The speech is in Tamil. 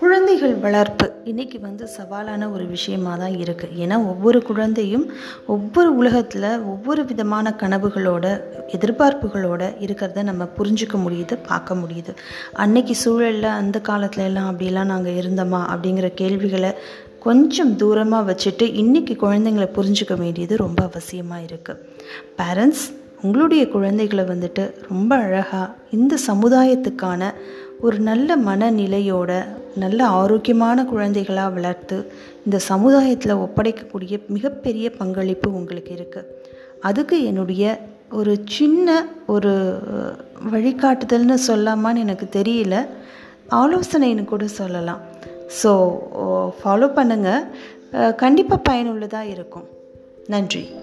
குழந்தைகள் வளர்ப்பு இன்றைக்கி வந்து சவாலான ஒரு விஷயமாக தான் இருக்குது ஏன்னா ஒவ்வொரு குழந்தையும் ஒவ்வொரு உலகத்தில் ஒவ்வொரு விதமான கனவுகளோட எதிர்பார்ப்புகளோட இருக்கிறத நம்ம புரிஞ்சுக்க முடியுது பார்க்க முடியுது. அன்னைக்கு சூழலில் அந்த காலத்துல எல்லாம் அப்படிலாம் நாங்கள் இருந்தோமா அப்படிங்கிற கேள்விகளை கொஞ்சம் தூரமாக வச்சுட்டு இன்றைக்கி குழந்தைங்களை புரிஞ்சுக்க வேண்டியது ரொம்ப அவசியமாக இருக்குது பேரண்ட்ஸ் உங்களுடைய குழந்தைகளை வந்துட்டு ரொம்ப அழகாக இந்த சமுதாயத்துக்கான ஒரு நல்ல மனநிலையோட நல்ல ஆரோக்கியமான குழந்தைகளாக வளர்த்து இந்த சமுதாயத்தில் ஒப்படைக்கக்கூடிய மிகப்பெரிய பங்களிப்பு உங்களுக்கு இருக்குது அதுக்கு என்னுடைய ஒரு சின்ன ஒரு வழிகாட்டுதல்னு சொல்லாமான்னு எனக்கு தெரியல. ஆலோசனைன்னு கூட சொல்லலாம். ஸோ ஃபாலோ பண்ணுங்கள் கண்டிப்பாக பயனுள்ளதாக இருக்கும். நன்றி.